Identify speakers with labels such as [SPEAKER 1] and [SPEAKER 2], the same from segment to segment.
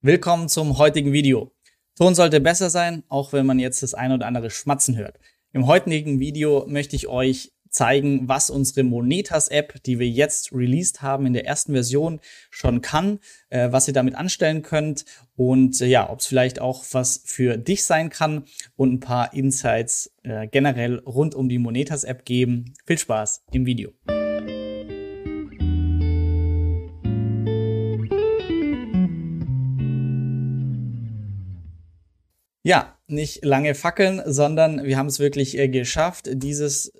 [SPEAKER 1] Willkommen zum heutigen Video. Ton sollte besser sein, auch wenn man jetzt das ein oder andere Schmatzen hört. Im heutigen Video möchte ich euch zeigen, was unsere Monetas-App, die wir jetzt released haben in der ersten Version, schon kann, äh, was ihr damit anstellen könnt und äh, ja, ob es vielleicht auch was für dich sein kann und ein paar Insights äh, generell rund um die Monetas-App geben. Viel Spaß im Video. Ja, nicht lange fackeln, sondern wir haben es wirklich äh, geschafft. Dieses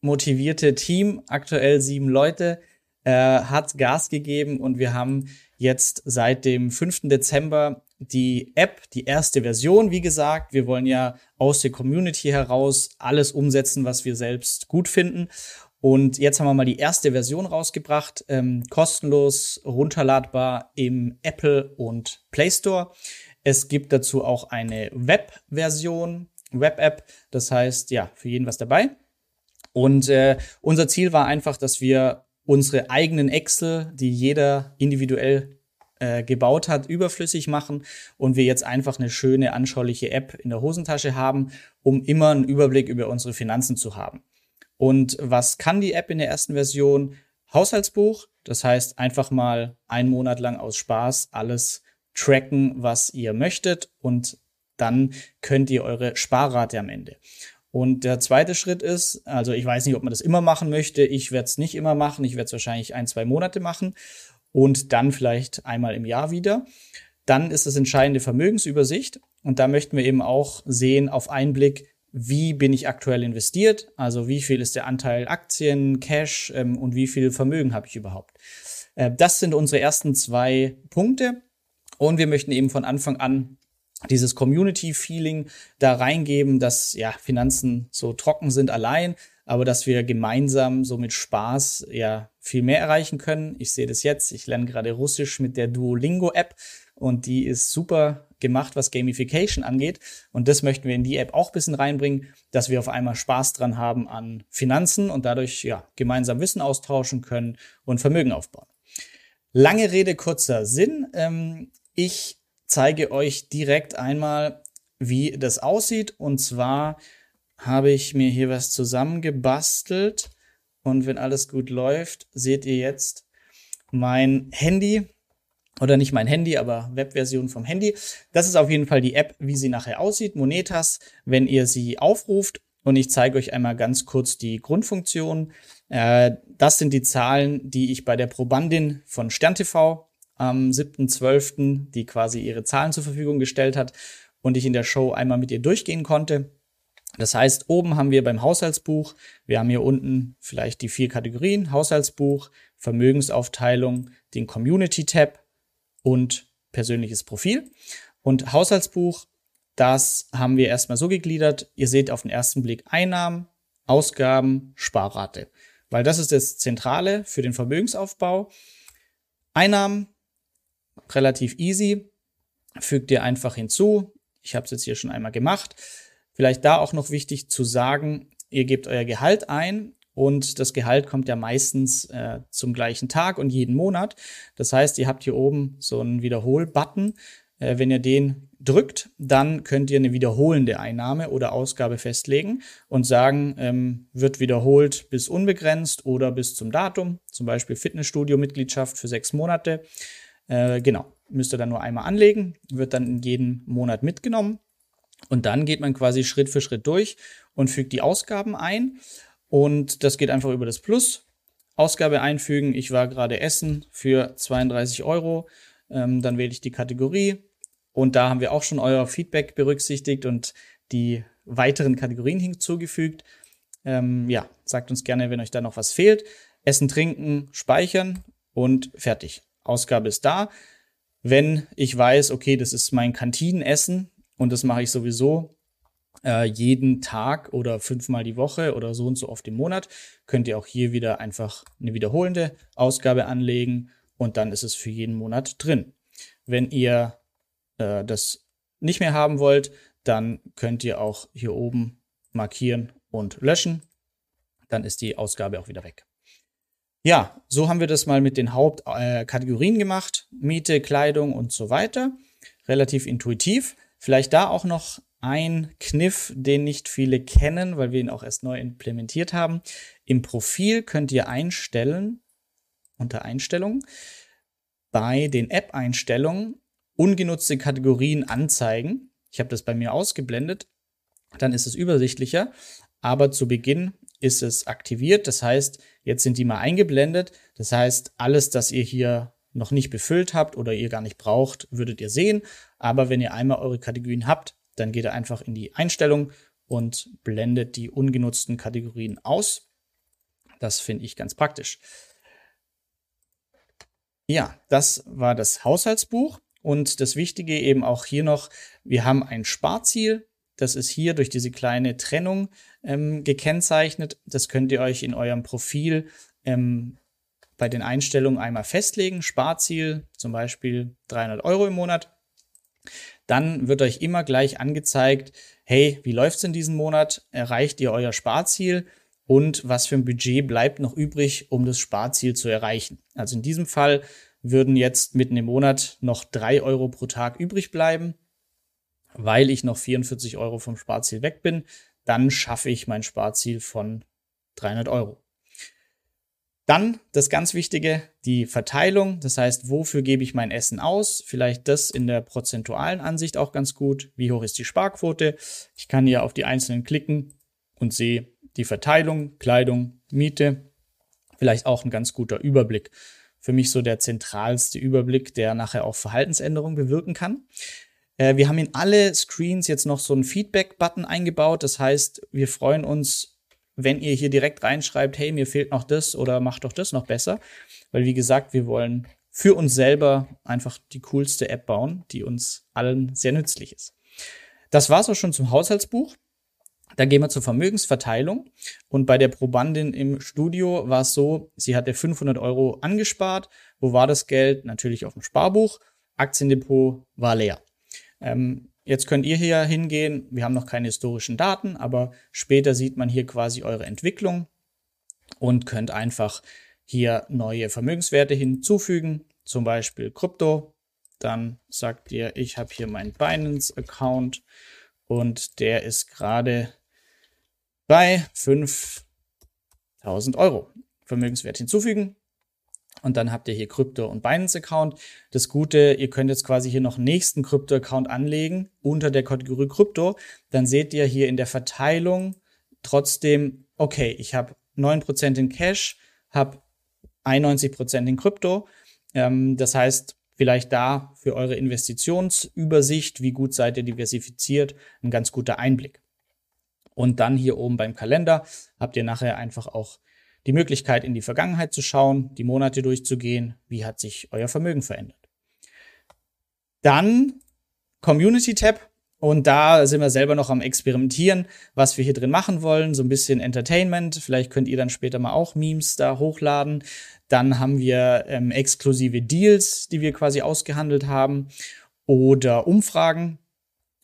[SPEAKER 1] motivierte Team, aktuell sieben Leute, äh, hat Gas gegeben und wir haben jetzt seit dem 5. Dezember die App, die erste Version, wie gesagt. Wir wollen ja aus der Community heraus alles umsetzen, was wir selbst gut finden. Und jetzt haben wir mal die erste Version rausgebracht, ähm, kostenlos runterladbar im Apple und Play Store. Es gibt dazu auch eine Web-Version, Web-App. Das heißt, ja, für jeden was dabei. Und äh, unser Ziel war einfach, dass wir unsere eigenen Excel, die jeder individuell äh, gebaut hat, überflüssig machen und wir jetzt einfach eine schöne, anschauliche App in der Hosentasche haben, um immer einen Überblick über unsere Finanzen zu haben. Und was kann die App in der ersten Version? Haushaltsbuch, das heißt einfach mal einen Monat lang aus Spaß alles tracken, was ihr möchtet und dann könnt ihr eure Sparrate am Ende. Und der zweite Schritt ist, also ich weiß nicht, ob man das immer machen möchte. Ich werde es nicht immer machen. Ich werde es wahrscheinlich ein, zwei Monate machen und dann vielleicht einmal im Jahr wieder. Dann ist das entscheidende Vermögensübersicht. Und da möchten wir eben auch sehen auf einen Blick, wie bin ich aktuell investiert, also wie viel ist der Anteil Aktien, Cash ähm, und wie viel Vermögen habe ich überhaupt. Äh, das sind unsere ersten zwei Punkte. Und wir möchten eben von Anfang an dieses Community-Feeling da reingeben, dass ja Finanzen so trocken sind allein, aber dass wir gemeinsam so mit Spaß ja viel mehr erreichen können. Ich sehe das jetzt. Ich lerne gerade Russisch mit der Duolingo-App und die ist super gemacht, was Gamification angeht. Und das möchten wir in die App auch bisschen reinbringen, dass wir auf einmal Spaß dran haben an Finanzen und dadurch ja gemeinsam Wissen austauschen können und Vermögen aufbauen. Lange Rede, kurzer Sinn. Ähm, ich zeige euch direkt einmal, wie das aussieht. Und zwar habe ich mir hier was zusammengebastelt. Und wenn alles gut läuft, seht ihr jetzt mein Handy. Oder nicht mein Handy, aber Webversion vom Handy. Das ist auf jeden Fall die App, wie sie nachher aussieht. Monetas, wenn ihr sie aufruft. Und ich zeige euch einmal ganz kurz die Grundfunktion. Äh, das sind die Zahlen, die ich bei der Probandin von SternTV am 7.12., die quasi ihre Zahlen zur Verfügung gestellt hat und ich in der Show einmal mit ihr durchgehen konnte. Das heißt, oben haben wir beim Haushaltsbuch, wir haben hier unten vielleicht die vier Kategorien, Haushaltsbuch, Vermögensaufteilung, den Community-Tab und persönliches Profil. Und Haushaltsbuch, das haben wir erstmal so gegliedert. Ihr seht auf den ersten Blick Einnahmen, Ausgaben, Sparrate. Weil das ist das Zentrale für den Vermögensaufbau. Einnahmen relativ easy. Fügt ihr einfach hinzu. Ich habe es jetzt hier schon einmal gemacht. Vielleicht da auch noch wichtig zu sagen, ihr gebt euer Gehalt ein und das Gehalt kommt ja meistens äh, zum gleichen Tag und jeden Monat. Das heißt, ihr habt hier oben so einen Wiederhol-Button. Äh, wenn ihr den drückt, dann könnt ihr eine wiederholende Einnahme oder Ausgabe festlegen und sagen, ähm, wird wiederholt bis unbegrenzt oder bis zum Datum, zum Beispiel Fitnessstudio-Mitgliedschaft für sechs Monate. Äh, genau, müsst ihr dann nur einmal anlegen, wird dann in jedem Monat mitgenommen. Und dann geht man quasi Schritt für Schritt durch und fügt die Ausgaben ein. Und das geht einfach über das Plus. Ausgabe einfügen. Ich war gerade essen für 32 Euro. Ähm, dann wähle ich die Kategorie. Und da haben wir auch schon euer Feedback berücksichtigt und die weiteren Kategorien hinzugefügt. Ähm, ja, sagt uns gerne, wenn euch da noch was fehlt. Essen, trinken, speichern und fertig. Ausgabe ist da. Wenn ich weiß, okay, das ist mein Kantinenessen und das mache ich sowieso äh, jeden Tag oder fünfmal die Woche oder so und so oft im Monat, könnt ihr auch hier wieder einfach eine wiederholende Ausgabe anlegen und dann ist es für jeden Monat drin. Wenn ihr äh, das nicht mehr haben wollt, dann könnt ihr auch hier oben markieren und löschen. Dann ist die Ausgabe auch wieder weg. Ja, so haben wir das mal mit den Hauptkategorien gemacht. Miete, Kleidung und so weiter. Relativ intuitiv. Vielleicht da auch noch ein Kniff, den nicht viele kennen, weil wir ihn auch erst neu implementiert haben. Im Profil könnt ihr einstellen, unter Einstellungen, bei den App-Einstellungen ungenutzte Kategorien anzeigen. Ich habe das bei mir ausgeblendet. Dann ist es übersichtlicher. Aber zu Beginn ist es aktiviert. Das heißt, jetzt sind die mal eingeblendet. Das heißt, alles, das ihr hier noch nicht befüllt habt oder ihr gar nicht braucht, würdet ihr sehen. Aber wenn ihr einmal eure Kategorien habt, dann geht ihr einfach in die Einstellung und blendet die ungenutzten Kategorien aus. Das finde ich ganz praktisch. Ja, das war das Haushaltsbuch. Und das Wichtige eben auch hier noch, wir haben ein Sparziel. Das ist hier durch diese kleine Trennung ähm, gekennzeichnet. Das könnt ihr euch in eurem Profil ähm, bei den Einstellungen einmal festlegen. Sparziel zum Beispiel 300 Euro im Monat. Dann wird euch immer gleich angezeigt, hey, wie läuft's in diesem Monat? Erreicht ihr euer Sparziel? Und was für ein Budget bleibt noch übrig, um das Sparziel zu erreichen? Also in diesem Fall würden jetzt mitten im Monat noch drei Euro pro Tag übrig bleiben, weil ich noch 44 Euro vom Sparziel weg bin. Dann schaffe ich mein Sparziel von 300 Euro. Dann das ganz Wichtige, die Verteilung. Das heißt, wofür gebe ich mein Essen aus? Vielleicht das in der prozentualen Ansicht auch ganz gut. Wie hoch ist die Sparquote? Ich kann hier auf die einzelnen klicken und sehe die Verteilung, Kleidung, Miete. Vielleicht auch ein ganz guter Überblick für mich so der zentralste Überblick, der nachher auch Verhaltensänderungen bewirken kann. Äh, wir haben in alle Screens jetzt noch so einen Feedback-Button eingebaut. Das heißt, wir freuen uns, wenn ihr hier direkt reinschreibt, hey, mir fehlt noch das oder macht doch das noch besser. Weil, wie gesagt, wir wollen für uns selber einfach die coolste App bauen, die uns allen sehr nützlich ist. Das war's auch schon zum Haushaltsbuch. Dann gehen wir zur Vermögensverteilung. Und bei der Probandin im Studio war es so, sie hatte 500 Euro angespart. Wo war das Geld? Natürlich auf dem Sparbuch. Aktiendepot war leer. Ähm, jetzt könnt ihr hier hingehen. Wir haben noch keine historischen Daten, aber später sieht man hier quasi eure Entwicklung und könnt einfach hier neue Vermögenswerte hinzufügen, zum Beispiel Krypto. Dann sagt ihr, ich habe hier meinen Binance-Account und der ist gerade bei 5000 Euro. Vermögenswert hinzufügen. Und dann habt ihr hier Krypto und Binance Account. Das Gute, ihr könnt jetzt quasi hier noch nächsten Krypto Account anlegen unter der Kategorie Krypto. Dann seht ihr hier in der Verteilung trotzdem, okay, ich habe 9% in Cash, habe 91% in Krypto. Ähm, das heißt, vielleicht da für eure Investitionsübersicht, wie gut seid ihr diversifiziert, ein ganz guter Einblick. Und dann hier oben beim Kalender habt ihr nachher einfach auch die Möglichkeit, in die Vergangenheit zu schauen, die Monate durchzugehen, wie hat sich euer Vermögen verändert. Dann Community Tab. Und da sind wir selber noch am Experimentieren, was wir hier drin machen wollen. So ein bisschen Entertainment. Vielleicht könnt ihr dann später mal auch Memes da hochladen. Dann haben wir ähm, exklusive Deals, die wir quasi ausgehandelt haben. Oder Umfragen.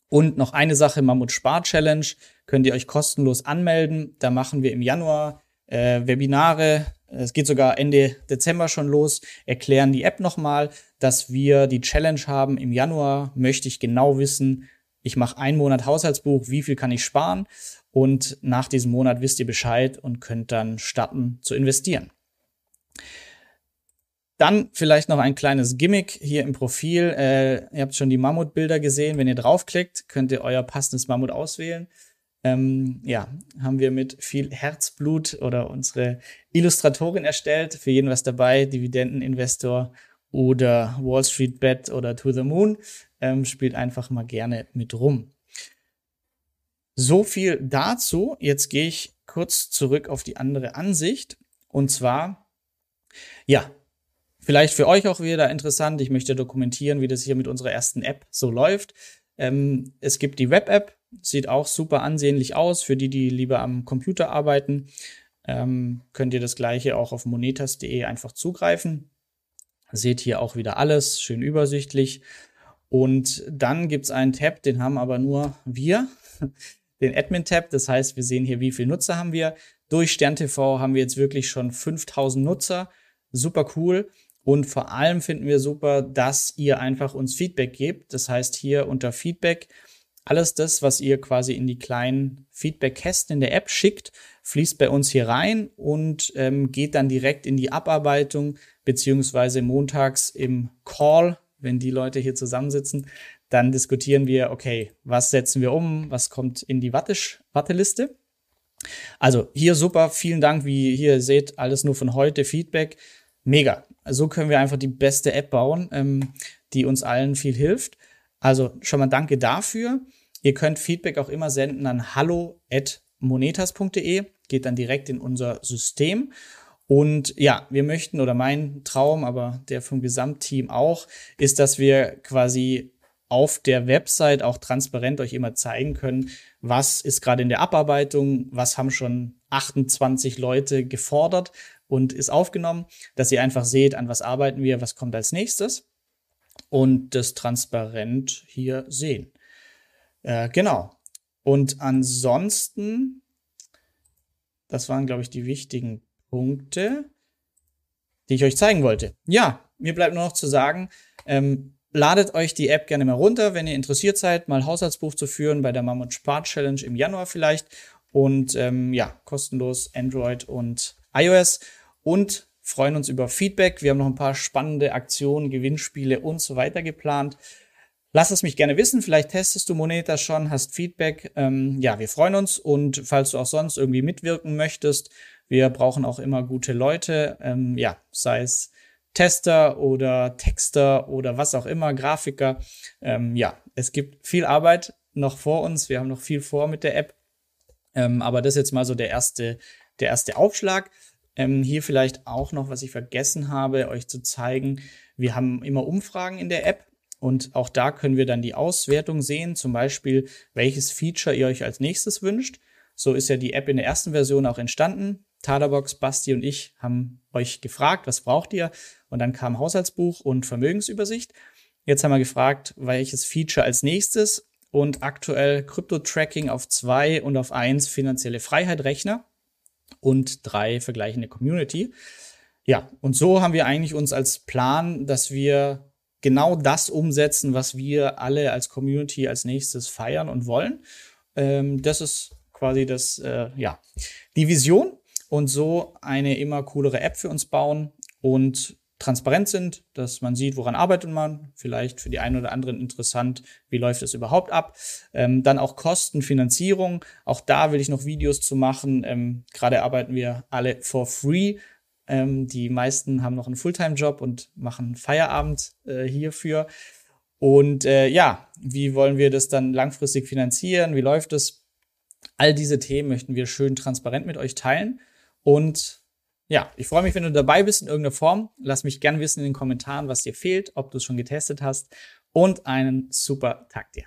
[SPEAKER 1] Und noch eine Sache, Mammut Spar Challenge könnt ihr euch kostenlos anmelden. Da machen wir im Januar äh, Webinare. Es geht sogar Ende Dezember schon los. Erklären die App nochmal, dass wir die Challenge haben. Im Januar möchte ich genau wissen, ich mache einen Monat Haushaltsbuch, wie viel kann ich sparen? Und nach diesem Monat wisst ihr Bescheid und könnt dann starten zu investieren. Dann vielleicht noch ein kleines Gimmick hier im Profil. Äh, ihr habt schon die Mammutbilder gesehen. Wenn ihr draufklickt, könnt ihr euer passendes Mammut auswählen ähm, ja, haben wir mit viel Herzblut oder unsere Illustratorin erstellt. Für jeden was dabei, Dividendeninvestor oder Wall Street Bet oder To the Moon. Ähm, spielt einfach mal gerne mit rum. So viel dazu. Jetzt gehe ich kurz zurück auf die andere Ansicht. Und zwar, ja, vielleicht für euch auch wieder interessant. Ich möchte dokumentieren, wie das hier mit unserer ersten App so läuft. Ähm, es gibt die Web-App, Sieht auch super ansehnlich aus. Für die, die lieber am Computer arbeiten, ähm, könnt ihr das gleiche auch auf monetas.de einfach zugreifen. Seht hier auch wieder alles, schön übersichtlich. Und dann gibt's einen Tab, den haben aber nur wir, den Admin-Tab. Das heißt, wir sehen hier, wie viele Nutzer haben wir. Durch SternTV haben wir jetzt wirklich schon 5000 Nutzer. Super cool. Und vor allem finden wir super, dass ihr einfach uns Feedback gebt. Das heißt, hier unter Feedback alles das, was ihr quasi in die kleinen Feedback-Kästen in der App schickt, fließt bei uns hier rein und ähm, geht dann direkt in die Abarbeitung, beziehungsweise montags im Call, wenn die Leute hier zusammensitzen, dann diskutieren wir, okay, was setzen wir um, was kommt in die Wattisch Watteliste. Also hier super, vielen Dank, wie ihr seht, alles nur von heute, Feedback, mega. So können wir einfach die beste App bauen, ähm, die uns allen viel hilft. Also schon mal danke dafür. Ihr könnt Feedback auch immer senden an hallo@monetas.de, geht dann direkt in unser System. Und ja, wir möchten, oder mein Traum, aber der vom Gesamtteam auch, ist, dass wir quasi auf der Website auch transparent euch immer zeigen können, was ist gerade in der Abarbeitung, was haben schon 28 Leute gefordert und ist aufgenommen, dass ihr einfach seht, an was arbeiten wir, was kommt als nächstes und das transparent hier sehen. Äh, genau. Und ansonsten, das waren, glaube ich, die wichtigen Punkte, die ich euch zeigen wollte. Ja, mir bleibt nur noch zu sagen, ähm, ladet euch die App gerne mal runter, wenn ihr interessiert seid, mal Haushaltsbuch zu führen bei der Mammut Spart Challenge im Januar vielleicht. Und ähm, ja, kostenlos Android und iOS. Und freuen uns über Feedback. Wir haben noch ein paar spannende Aktionen, Gewinnspiele und so weiter geplant. Lass es mich gerne wissen. Vielleicht testest du Moneta schon, hast Feedback. Ähm, ja, wir freuen uns. Und falls du auch sonst irgendwie mitwirken möchtest, wir brauchen auch immer gute Leute. Ähm, ja, sei es Tester oder Texter oder was auch immer, Grafiker. Ähm, ja, es gibt viel Arbeit noch vor uns. Wir haben noch viel vor mit der App. Ähm, aber das ist jetzt mal so der erste, der erste Aufschlag. Ähm, hier vielleicht auch noch, was ich vergessen habe, euch zu zeigen. Wir haben immer Umfragen in der App. Und auch da können wir dann die Auswertung sehen, zum Beispiel, welches Feature ihr euch als nächstes wünscht. So ist ja die App in der ersten Version auch entstanden. Taderbox, Basti und ich haben euch gefragt, was braucht ihr? Und dann kam Haushaltsbuch und Vermögensübersicht. Jetzt haben wir gefragt, welches Feature als nächstes und aktuell Krypto-Tracking auf zwei und auf eins finanzielle Freiheit Rechner und drei vergleichende Community. Ja, und so haben wir eigentlich uns als Plan, dass wir genau das umsetzen, was wir alle als Community als nächstes feiern und wollen. Ähm, das ist quasi das, äh, ja, die Vision und so eine immer coolere App für uns bauen und transparent sind, dass man sieht, woran arbeitet man, vielleicht für die einen oder anderen interessant, wie läuft es überhaupt ab. Ähm, dann auch Kosten, Finanzierung, auch da will ich noch Videos zu machen. Ähm, Gerade arbeiten wir alle for free, ähm, die meisten haben noch einen Fulltime-Job und machen Feierabend äh, hierfür. Und äh, ja, wie wollen wir das dann langfristig finanzieren? Wie läuft es? All diese Themen möchten wir schön transparent mit euch teilen. Und ja, ich freue mich, wenn du dabei bist in irgendeiner Form. Lass mich gerne wissen in den Kommentaren, was dir fehlt, ob du es schon getestet hast. Und einen super Tag dir.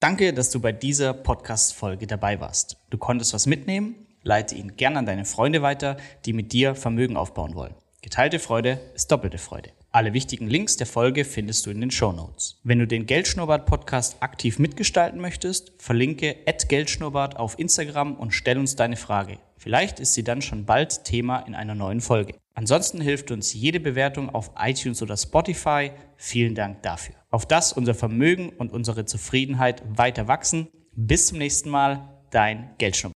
[SPEAKER 2] Danke, dass du bei dieser Podcast-Folge dabei warst. Du konntest was mitnehmen leite ihn gern an deine Freunde weiter, die mit dir Vermögen aufbauen wollen. Geteilte Freude ist doppelte Freude. Alle wichtigen Links der Folge findest du in den Show Notes. Wenn du den Geldschnurrbart Podcast aktiv mitgestalten möchtest, verlinke @geldschnurrbart auf Instagram und stell uns deine Frage. Vielleicht ist sie dann schon bald Thema in einer neuen Folge. Ansonsten hilft uns jede Bewertung auf iTunes oder Spotify. Vielen Dank dafür. Auf das unser Vermögen und unsere Zufriedenheit weiter wachsen. Bis zum nächsten Mal, dein Geldschnurrbart.